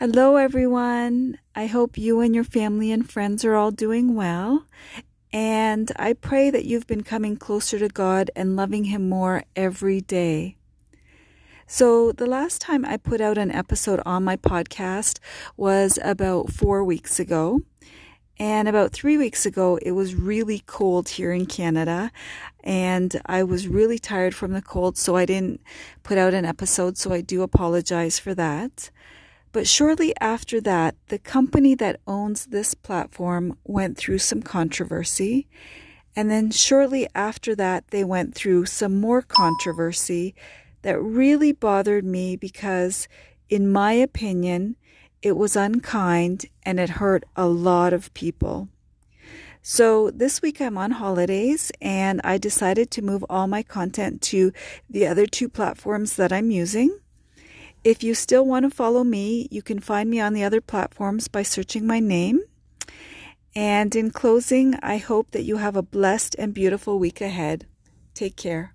Hello, everyone. I hope you and your family and friends are all doing well. And I pray that you've been coming closer to God and loving Him more every day. So, the last time I put out an episode on my podcast was about four weeks ago. And about three weeks ago, it was really cold here in Canada. And I was really tired from the cold, so I didn't put out an episode. So, I do apologize for that. But shortly after that, the company that owns this platform went through some controversy. And then shortly after that, they went through some more controversy that really bothered me because, in my opinion, it was unkind and it hurt a lot of people. So this week I'm on holidays and I decided to move all my content to the other two platforms that I'm using. If you still want to follow me, you can find me on the other platforms by searching my name. And in closing, I hope that you have a blessed and beautiful week ahead. Take care.